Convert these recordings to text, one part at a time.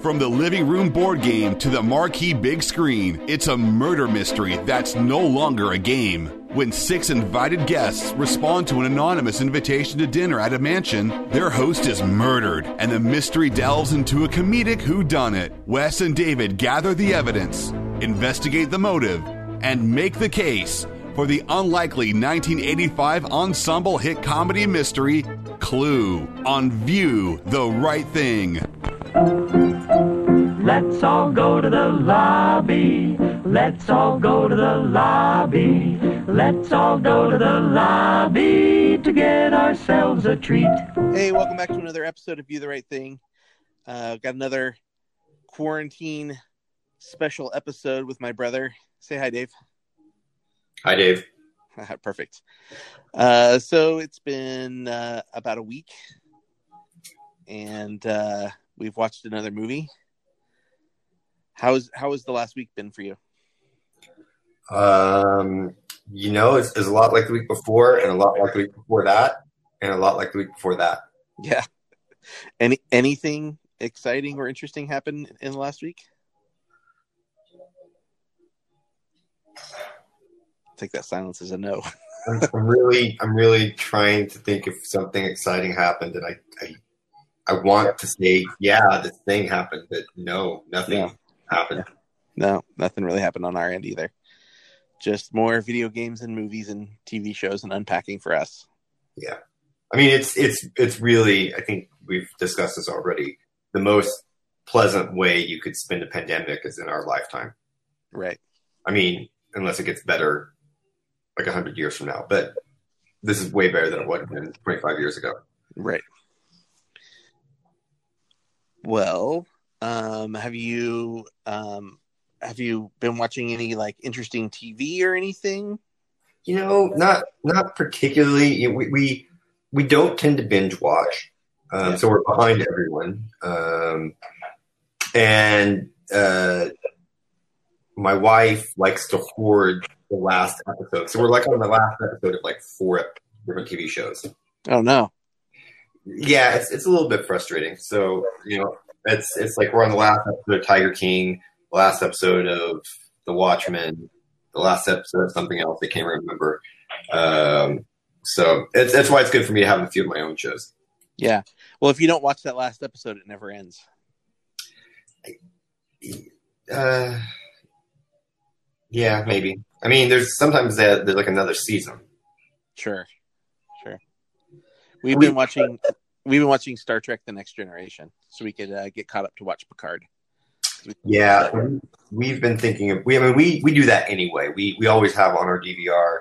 From the living room board game to the marquee big screen, it's a murder mystery that's no longer a game. When six invited guests respond to an anonymous invitation to dinner at a mansion, their host is murdered, and the mystery delves into a comedic whodunit. Wes and David gather the evidence, investigate the motive, and make the case for the unlikely 1985 ensemble hit comedy mystery Clue on View the Right Thing. Let's all go to the lobby. Let's all go to the lobby. Let's all go to the lobby to get ourselves a treat. Hey, welcome back to another episode of View the Right Thing. Uh, got another quarantine special episode with my brother. Say hi, Dave. Hi, Dave. Perfect. Uh, so it's been uh, about a week, and uh, we've watched another movie. How's how has the last week been for you? Um, you know, it's, it's a lot like the week before, and a lot like the week before that, and a lot like the week before that. Yeah. Any anything exciting or interesting happen in the last week? take that silence as a no. I'm, I'm, really, I'm really trying to think if something exciting happened, and I, I, I want to say, yeah, this thing happened, but no, nothing yeah. happened. No, nothing really happened on our end either. Just more video games and movies and TV shows and unpacking for us. Yeah, I mean, it's it's it's really. I think we've discussed this already. The most pleasant way you could spend a pandemic is in our lifetime. Right. I mean, unless it gets better like 100 years from now. But this is way better than it was 25 years ago. Right. Well, um, have you um, have you been watching any like interesting TV or anything? You know, not not particularly. We we, we don't tend to binge watch, um, yeah. so we're behind everyone. Um, and uh, my wife likes to hoard the last episode. So we're like on the last episode of like four different TV shows. Oh no. Yeah, it's it's a little bit frustrating. So you know, it's it's like we're on the last episode of Tiger King, the last episode of The Watchmen, the last episode of something else I can't remember. Um, so it's that's why it's good for me to have a few of my own shows. Yeah. Well, if you don't watch that last episode, it never ends. Uh, yeah, maybe. I mean, there's sometimes there's like another season. Sure. We've been watching. We've been watching Star Trek: The Next Generation, so we could uh, get caught up to watch Picard. Yeah, we've been thinking of. We I mean we we do that anyway. We we always have on our DVR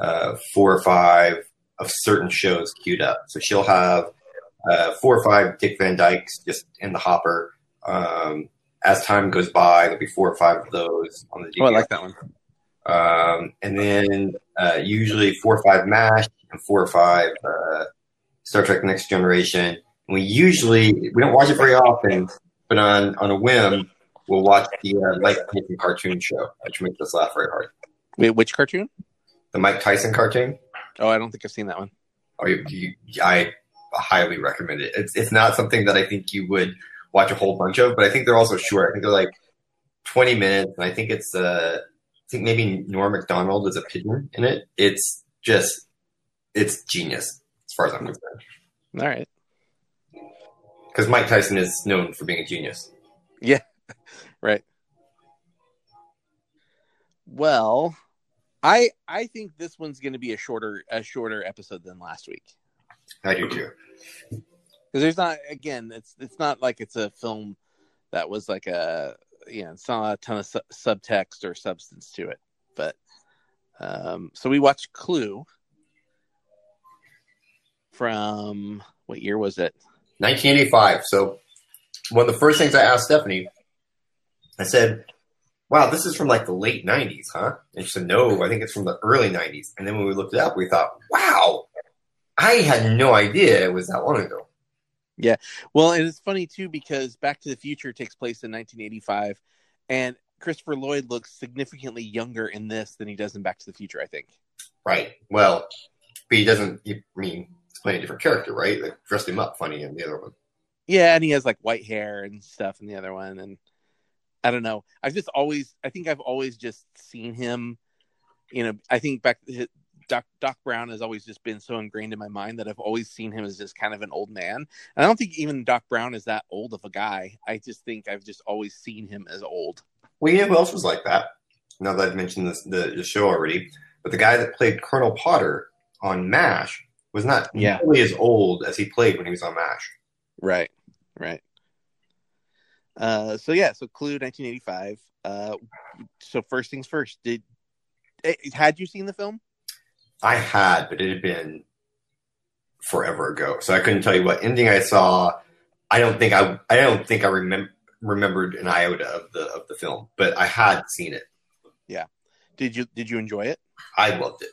uh, four or five of certain shows queued up. So she'll have uh, four or five Dick Van Dykes just in the hopper. Um, as time goes by, there'll be four or five of those on the DVR. Oh, I like that one. Um, and then uh, usually four or five MASH and four or five uh, Star Trek Next Generation. And we usually we don't watch it very often, but on on a whim, we'll watch the uh, Mike Tyson cartoon show, which makes us laugh very hard. Wait, which cartoon? The Mike Tyson cartoon. Oh, I don't think I've seen that one. Oh, you, you, I highly recommend it. It's it's not something that I think you would watch a whole bunch of, but I think they're also short. I think they're like 20 minutes, and I think it's uh, I think maybe Norm Macdonald is a pigeon in it. It's just it's genius as far as I'm concerned. All right. Because Mike Tyson is known for being a genius. Yeah. right. Well, I I think this one's going to be a shorter a shorter episode than last week. I do too because there's not again it's it's not like it's a film that was like a you know it's not a ton of su- subtext or substance to it but um so we watched clue from what year was it 1985 so one of the first things i asked stephanie i said wow this is from like the late 90s huh and she said no i think it's from the early 90s and then when we looked it up we thought wow i had no idea it was that long ago yeah. Well, and it's funny too because Back to the Future takes place in 1985 and Christopher Lloyd looks significantly younger in this than he does in Back to the Future, I think. Right. Well, but he doesn't, I mean, he's playing a different character, right? They dressed him up funny in the other one. Yeah, and he has like white hair and stuff in the other one, and I don't know. I've just always, I think I've always just seen him. You know, I think back Doc Doc Brown has always just been so ingrained in my mind that I've always seen him as just kind of an old man. And I don't think even Doc Brown is that old of a guy. I just think I've just always seen him as old. Well, know who else was like that? Now that I've mentioned this, the, the show already, but the guy that played Colonel Potter on MASH was not Yeah. nearly as old as he played when he was on MASH. Right, right. Uh, so yeah, so Clue, 1985. Uh, so first things first, did eh, had you seen the film? I had, but it had been forever ago, so I couldn't tell you what ending I saw. I don't think I, I don't think I remem- remembered an iota of the of the film, but I had seen it. Yeah. Did you did you enjoy it? I loved it.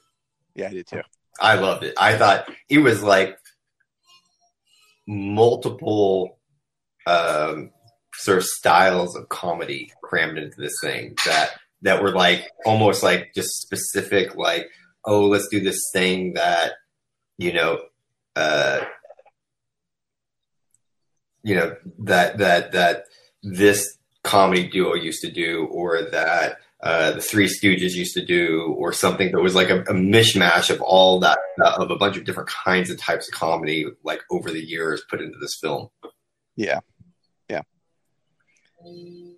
Yeah, I did too. I loved it. I thought it was like multiple um, sort of styles of comedy crammed into this thing that that were like almost like just specific, like oh, let's do this thing that you know, uh, you know that that that this comedy duo used to do, or that uh, the Three Stooges used to do, or something that was like a, a mishmash of all that of a bunch of different kinds of types of comedy, like over the years, put into this film. Yeah. Yeah. I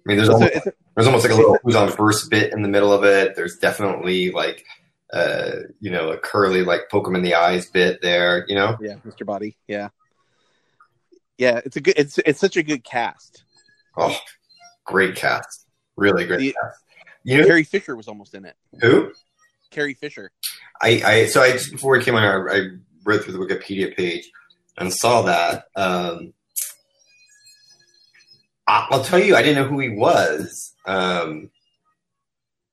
mean, there's So almost, it's a- there's almost like a little who's on first bit in the middle of it. There's definitely like, uh, you know, a curly like poke him in the eyes bit there. You know, yeah, Mr. Body. Yeah, yeah. It's a good. It's it's such a good cast. oh, great cast, really great The- cast. You know Carrie Fisher was almost in it. who? Carrie Fisher. I, I so I just before we came on, I, I read through the Wikipedia page and saw that. Um, I'll tell you, I didn't know who he was. Um,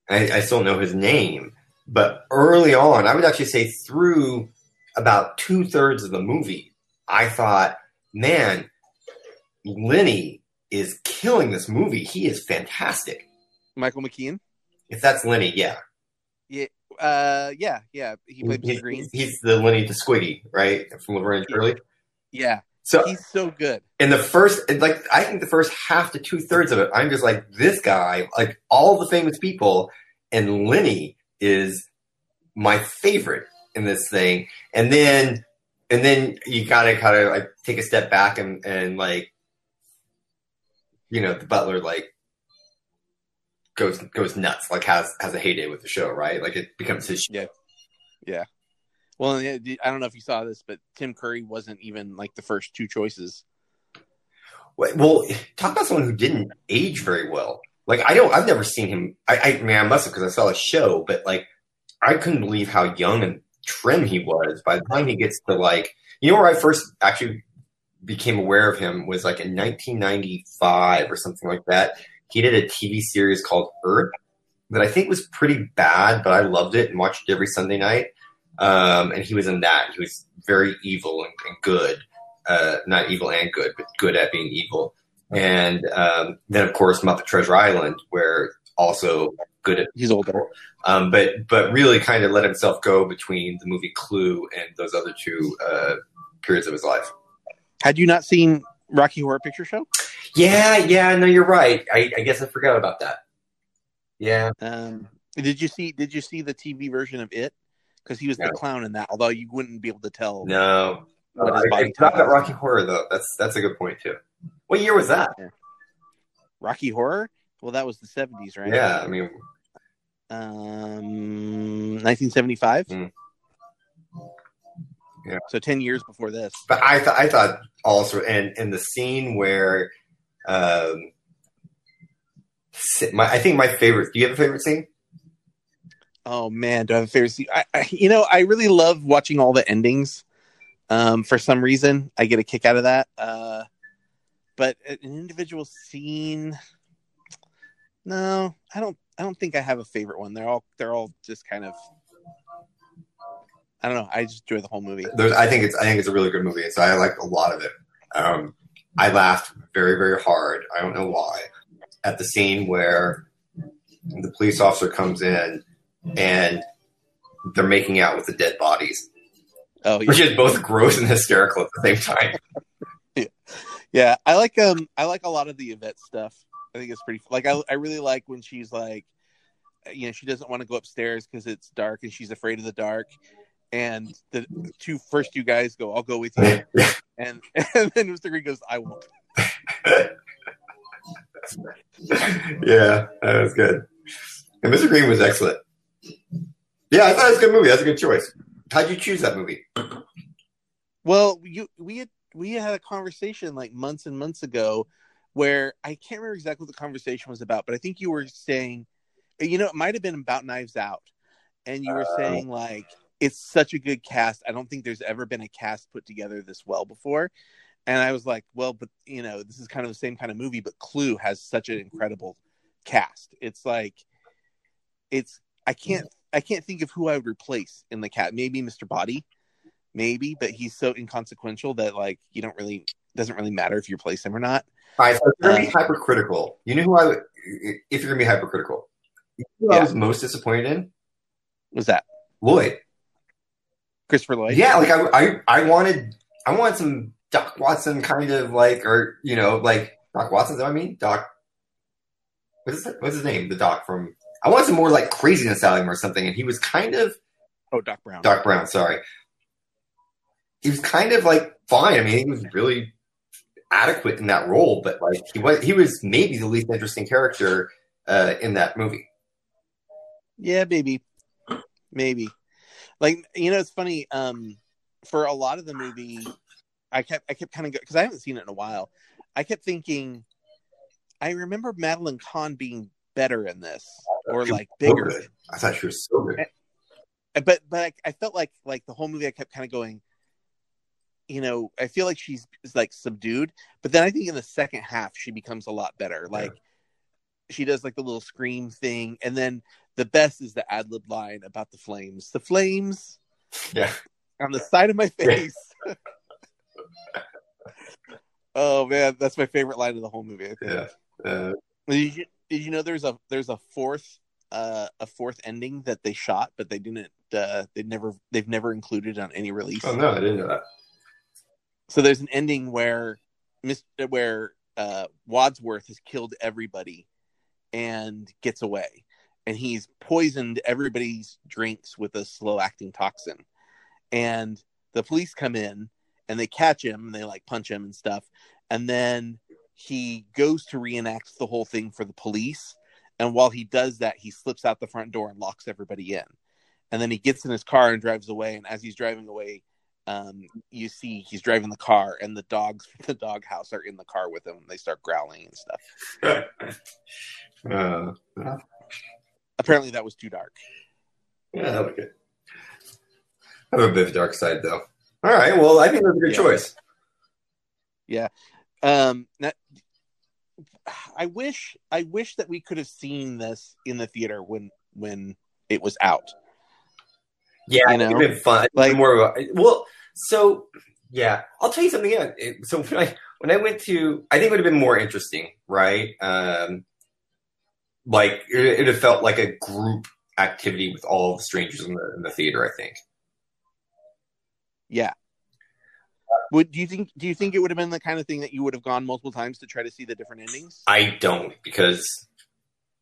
I, I still don't know his name, but early on, I would actually say through about two thirds of the movie, I thought, man, Lenny is killing this movie. He is fantastic. Michael McKean. If that's Lenny, yeah. Uh, yeah, yeah. He played. He's, Green. he's the Lenny to Squiggy, right? From Laverne and Shirley. Yeah, So he's so good. in the first, like, I think the first half to two thirds of it, I'm just like, this guy, like all the famous people, and Lenny is my favorite in this thing. And then, and then you gotta kind of like take a step back and, and like, you know, the butler, like, goes, goes nuts, like has, has a heyday with the show, right? Like it becomes his show. Well, yeah, Well, I don't know if you saw this, but Tim Curry wasn't even like the first two choices. Well, talk about someone who didn't age very well. Like I don't, I've never seen him. I, I mean, I must have because I saw a show, but like I couldn't believe how young and trim he was. By the time he gets to like, you know, where I first actually became aware of him was like in 1995 or something like that. He did a TV series called Earth that I think was pretty bad, but I loved it and watched it every Sunday night. Um, and he was in that. He was very evil and, and good uh, not evil and good, but good at being evil. And um, then, of course, Muppet Treasure Island, where also good at, He's older. um, but but really kind of let himself go between the movie Clue and those other two uh, periods of his life. Had you not seen Rocky Horror Picture Show? Yeah, yeah, no, you're right. I, I guess I forgot about that. Yeah, Um, did you see? Did you see the TV version of it? Because he was the clown in that. Although you wouldn't be able to tell. no, What his I, I forgot about. Rocky Horror though. That's that's a good point too. What year was that? Rocky Horror. Well, that was the seventies, right? Yeah, I mean, Um, 1975. Mm. Yeah. So ten years before this. but I thought I thought also, and and the scene where, um, my I think my favorite. Do you have a favorite scene? Oh man, do I have a favorite scene? I, I, you know, I really love watching all the endings. Um, for some reason, I get a kick out of that. Uh, but an individual scene, no, I don't. I don't think I have a favorite one. They're all they're all just kind of. I don't know. I just enjoy the whole movie. There's, I think it's I think it's a really good movie. So I like a lot of it. Um, I laughed very very hard. I don't know why at the scene where the police officer comes in and they're making out with the dead bodies, Oh yeah, which is both gross and hysterical at the same time. Yeah, I like um I like a lot of the Yvette stuff. I think it's pretty like I I really like when she's like you know, she doesn't want to go upstairs because it's dark and she's afraid of the dark. And the two first two guys go, I'll go with you. And and then Mr. Green goes, I won't. yeah, that was good. And Mr. Green was excellent. Yeah, I thought it was a good movie. That's a good choice. How'd you choose that movie? Well, you we had we had a conversation like months and months ago where I can't remember exactly what the conversation was about, but I think you were saying, you know, it might have been about Knives Out, and you were Uh. saying like it's such a good cast. I don't think there's ever been a cast put together this well before. And I was like, well, but you know, this is kind of the same kind of movie, but Clue has such an incredible cast. It's like, it's I can't I can't think of who I would replace in the cat. Maybe Mr. Body, maybe, but he's so inconsequential that like you don't really doesn't really matter if you replace him or not. All right, so if you're gonna be Uh. hypercritical, you know who I would, if you're gonna be hypercritical, you know who I was most disappointed in? Was that Lloyd. Christopher Lloyd? Yeah, like I, I, I wanted, I wanted some Doc Watson kind of like, or you know, like Doc Watson. Is that what I mean? Doc. What's his, what's his name? The Doc from. I wanted some more like craziness out of him or something, and he was kind of Oh, Doc Brown. Doc Brown. Sorry, he was kind of like fine. I mean, he was really adequate in that role, but like he was, he was maybe the least interesting character uh, in that movie. Yeah, maybe, maybe. Like you know, it's funny. Um, for a lot of the movie, I kept I kept kind of because I haven't seen it in a while. I kept thinking, I remember Madeline Kahn being better in this, or like bigger. good. I thought she was so good. but but I, I felt like like the whole movie I kept kind of going you know I feel like she's is like subdued but then I think in the second half she becomes a lot better like she does like the little scream thing and then the best is the ad lib line about the flames the flames Yeah. on the side of my face oh man that's my favorite line of the whole movie I think. Yeah. Uh, Did you, did you know there's a there's a fourth uh a fourth ending that they shot but they didn't uh they never they've never included on any release. oh no, I didn't know that. So there's an ending where where uh Wadsworth has killed everybody and gets away. And he's poisoned everybody's drinks with a slow acting toxin. And the police come in and they catch him and they like punch him and stuff. And then he goes to reenact the whole thing for the police. And while he does that, he slips out the front door and locks everybody in. And then he gets in his car and drives away. And as he's driving away, um, you see he's driving the car, and the dogs from the doghouse are in the car with him. They start growling and stuff. uh, Apparently, that was too dark. yeah, I like it. I have a bit of a dark side though. All right, well, I think that's a good Yeah. choice. Yeah. Um, now, I wish I wish that we could have seen this in the theater when when it was out. Yeah, You know? it'd been fun. Like- more of a, well, so yeah, I'll tell you something. Yeah, so when I when I went to, I think it would have been more interesting, right? Um, like it, it'd felt like a group activity with all the strangers in the in the theater. I think. Yeah. Would do you think do you think it would have been the kind of thing that you would have gone multiple times to try to see the different endings? I don't because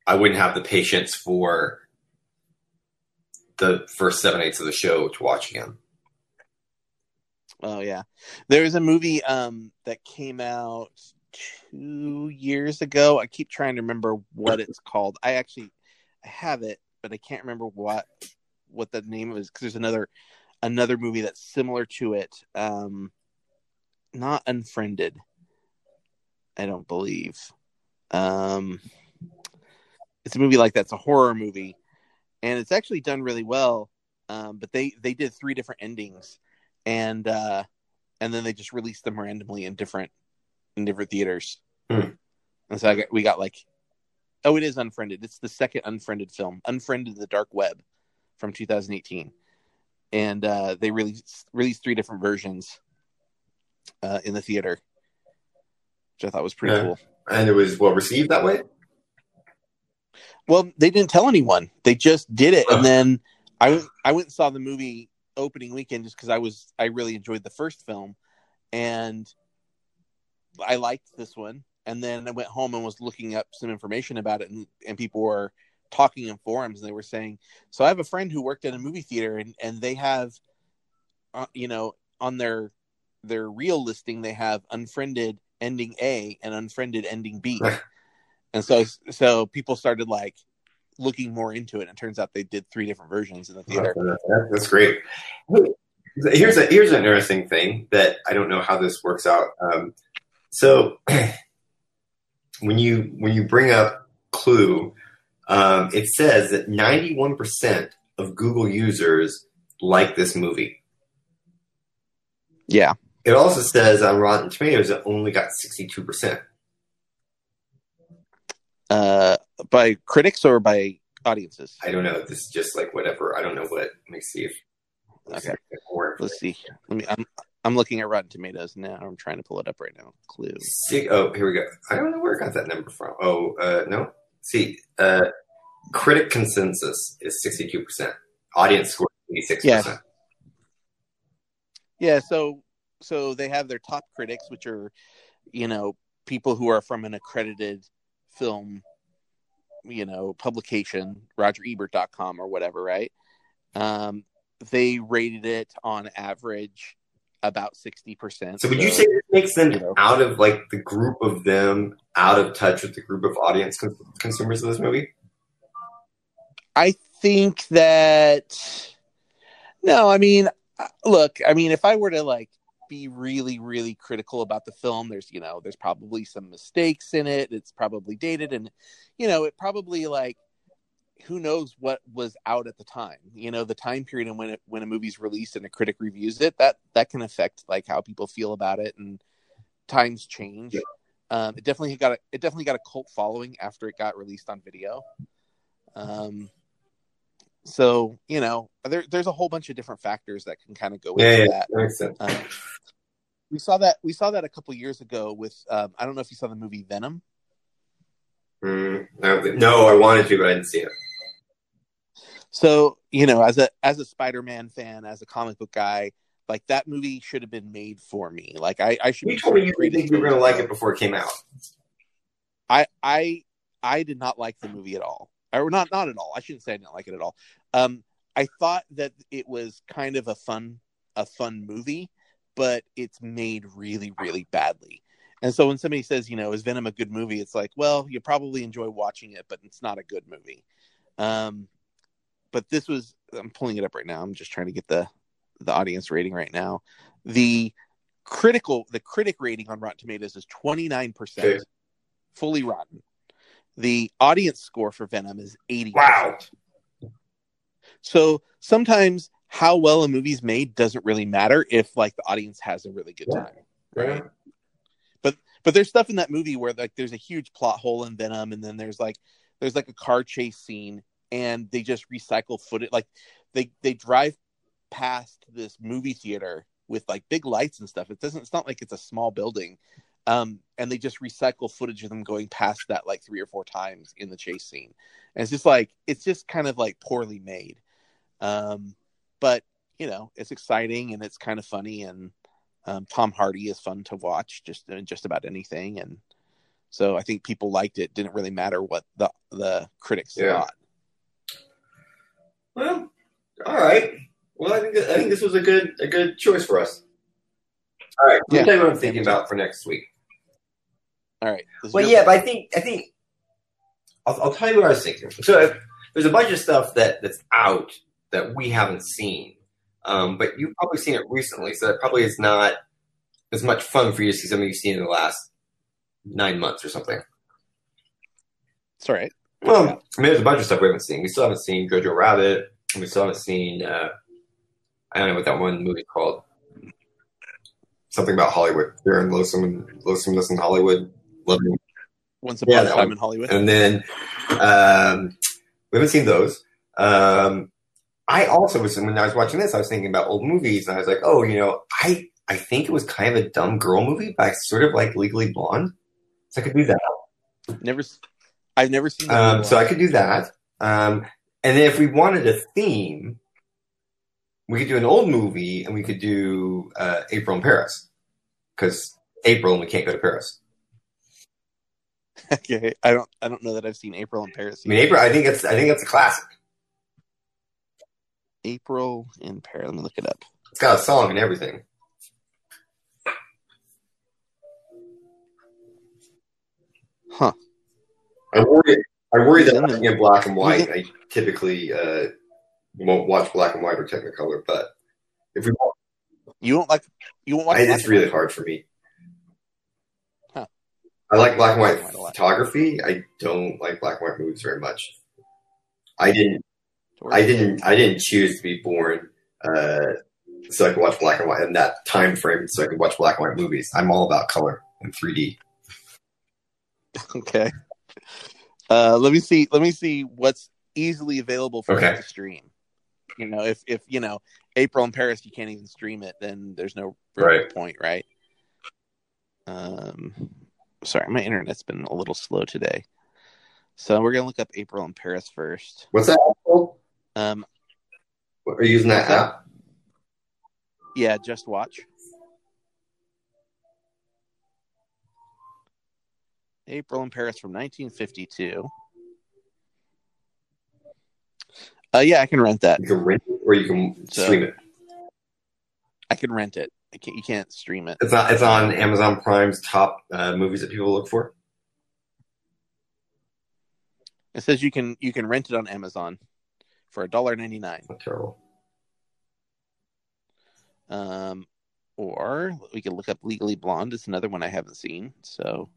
I wouldn't have the patience for the first seven eighths of the show to watch again. Oh yeah, there's a movie um that came out two years ago. I keep trying to remember what it's called. I actually I have it, but I can't remember what what the name is because there's another another movie that's similar to it. Um, not Unfriended. I don't believe. Um, it's a movie like that. It's a horror movie, and it's actually done really well. Um, but they they did three different endings and uh and then they just released them randomly in different in different theaters Hmm. and so I got, we got like oh it is unfriended it's the second unfriended film unfriended the dark web from 2018 and uh they released released three different versions uh in the theater which i thought was pretty Yeah. cool And it was well received that way. Well, they didn't tell anyone. They just did it, Huh. and then I went. I went and saw the movie opening weekend just because I was. I really enjoyed the first film, and I liked this one, and then I went home and was looking up some information about it, and, and people were talking in forums, and they were saying, "So I have a friend who worked at a movie theater, and and they have, uh, you know, on their their real listing, they have unfriended ending A and unfriended ending B, and so so people started like looking more into it. And it turns out they did three different versions in the theater. That's great. Here's a here's an interesting thing that I don't know how this works out. Um, so when you when you bring up Clue, um, it says that 91 percent of Google users like this movie. Yeah. It also says on Rotten Tomatoes it only got 62 percent. Uh, by critics or by audiences? I don't know. This is just like whatever. I don't know what. Let me see if. Okay. Let's see. Let me. I'm I'm looking at Rotten Tomatoes now. I'm trying to pull it up right now. Clue. See, oh, here we go. I don't know where I got that number from. Oh, uh, no. See, uh, critic consensus is 62%. Audience score 86%. Yeah. Yeah. So, so they have their top critics, which are, you know, people who are from an accredited film, you know, publication, RogerEbert.com or whatever, right? Um, they rated it on average about 60%. So would you say this makes them you know, out of like the group of them out of touch with the group of audience con- consumers of this movie? I think that no, I mean uh, look, I mean if I were to like be really really critical about the film there's you know there's probably some mistakes in it it's probably dated and you know it probably like who knows what was out at the time you know the time period and when it when a movie's released and a critic reviews it that that can affect like how people feel about it and times change. Yeah. um, it definitely got a, it definitely got a cult following after it got released on video. Um so you know there, there's a whole bunch of different factors that can kind of go yeah, into yeah, that, that makes sense. Um, we saw that we saw that a couple years ago with um, i don't know if you saw the movie venom. Mm, no i wanted to but i didn't see it so you know, as a as a Spider-Man fan, as a comic book guy, like that movie should have been made for me. Like I, I should. You told you didn't think you were going to like it before it came out. I I I did not like the movie at all, or not not at all. I shouldn't say I didn't like it at all. Um, I thought that it was kind of a fun a fun movie, but it's made really really badly. And so when somebody says, you know, is Venom a good movie? It's like, well, you probably enjoy watching it, but it's not a good movie. Um, but this was I'm pulling it up right now. I'm just trying to get the the audience rating right now. The critical the critic rating on Rotten Tomatoes is 29%. Okay. Fully rotten. The audience score for Venom is 80 Wow. So sometimes how well a movie's made doesn't really matter if like the audience has a really good time. Yeah. Right. But but there's stuff in that movie where like there's a huge plot hole in Venom and then there's like there's like a car chase scene and they just recycle footage like they they drive past this movie theater with like big lights and stuff. It doesn't it's not like it's a small building um and they just recycle footage of them going past that like three or four times in the chase scene. And it's just like it's just kind of like poorly made. Um but you know it's exciting and it's kind of funny and um, tom hardy is fun to watch just uh, just about anything. And so i think people liked it. Didn't really matter what the the critics yeah. thought well, all right. Well, I think I think this was a good a good choice for us. All right, yeah. tell you what I'm thinking about for next week. All right. Well, yeah, but I think I think I'll, I'll tell you what I was thinking. So there's a bunch of stuff that that's out that we haven't seen, um, but you've probably seen it recently, so that probably is not as much fun for you to see something you've seen in the last nine months or something. It's all right. Well, I mean, there's a bunch of stuff we haven't seen. We still haven't seen Jojo Rabbit. We still haven't seen. Uh, I don't know what that one movie called. Something about Hollywood. Fear and Loathsome and Loathsomeness in Hollywood. Loving. Once upon yeah, a time in Hollywood. And then um, we haven't seen those. Um, I also was when I was watching this, I was thinking about old movies, and I was like, oh, you know, I I think it was kind of a dumb girl movie, but I sort of like Legally Blonde, so I could do that. Never, I've never seen. Um, so I could do that. Um, and then if we wanted a theme, we could do an old movie, and we could do uh, April in Paris, because April and we can't go to Paris. Okay, I don't I don't know that I've seen April in Paris. I mean, April. I think it's I think it's a classic. April in Paris. Let me look it up. It's got a song and everything. Huh. I worry. I worry that in black and white. I typically uh, won't watch black and white or Technicolor, but if we, You won't like you won't it's really hard for me. Huh. I like black and white Black and white a lot. photography. I don't like black and white movies very much. I didn't. I didn't. I didn't choose to be born uh, so I could watch black and white in that time frame. So I could watch black and white movies. I'm all about color and 3D. Okay. Uh, let me see. Let me see what's easily available for Okay. us to stream. You know, if if you know April in Paris, you can't even stream it, then there's no Right. point, right? Um, sorry, my internet's been a little slow today, so we're gonna look up April in Paris first. What's that? Um, Are you using that app? yeah, just watch. April in Paris from 1952. Uh, yeah, I can rent that. You can rent it or you can So- stream it. I can rent it. I can't, you can't stream it. It's not. It's on Amazon Prime's top uh, movies that people look for. It says you can you can rent it on Amazon for a dollar ninety nine. Terrible. Um, or we can look up Legally Blonde. It's another one I haven't seen. So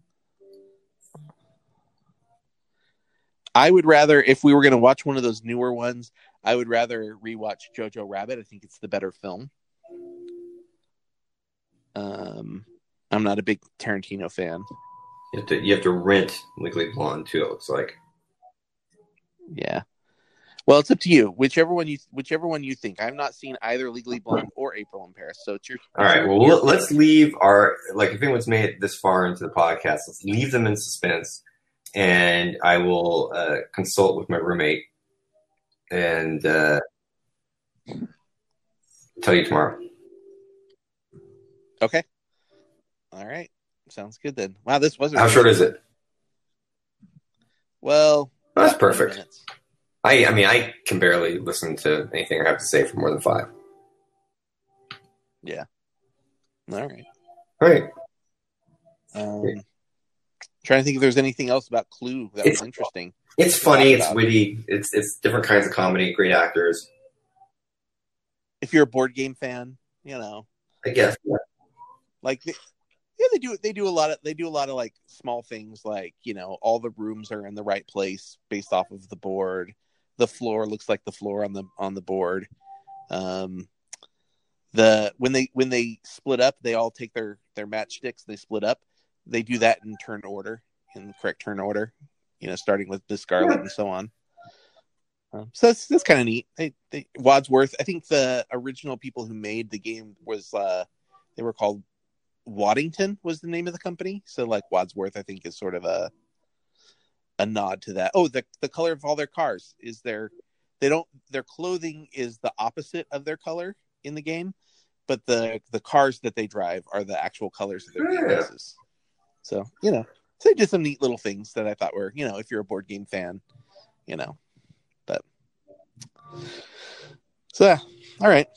I would rather, if we were going to watch one of those newer ones, I would rather rewatch Jojo Rabbit. I think it's the better film. Um, I'm not a big Tarantino fan. You have to. You have to rent Legally Blonde too. It looks like. Yeah. Well, it's up to you. Whichever one you whichever one you think. I've not seen either Legally Blonde or April in Paris, so it's your. All right. Well, let's leave our like if anyone's made it this far into the podcast, let's leave them in suspense, and I will uh, consult with my roommate and uh, tell you tomorrow. Okay. All right. Sounds good then. Wow, this wasn't How short is it? Well, That's perfect. minutes. I I mean I can barely listen to anything I have to say for more than five. All right. All right. Um, trying to think if there's anything else about Clue that It's- was interesting. It's funny. It's witty. It's it's different kinds of comedy. Great actors. If you're a board game fan, you know, I guess. like they, yeah, they do they do a lot of they do a lot of like small things like you know all the rooms are in the right place based off of the board. The floor looks like the floor on the on the board. Um, the when they when they split up, they all take their their matchsticks. They split up. They do that in turn order, in the correct turn order. You know, starting with the Scarlet and so on. Um, so that's that's kind of neat. They, they Wadsworth. I think the original people who made the game was uh, they were called Waddington was the name of the company. So like Wadsworth, I think is sort of a a nod to that. Oh, the the color of all their cars is their they don't their clothing is the opposite of their color in the game, but the the cars that they drive are the actual colors of their Yeah. vehicles. So you know, so did some neat little things that I thought were you know if you're a board game fan, you know, but so yeah, all right,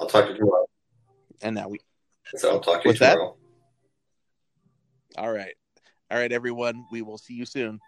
I'll talk to you tomorrow. and now we So I'll talk to you What's that? tomorrow. all right, all right, everyone, we will see you soon.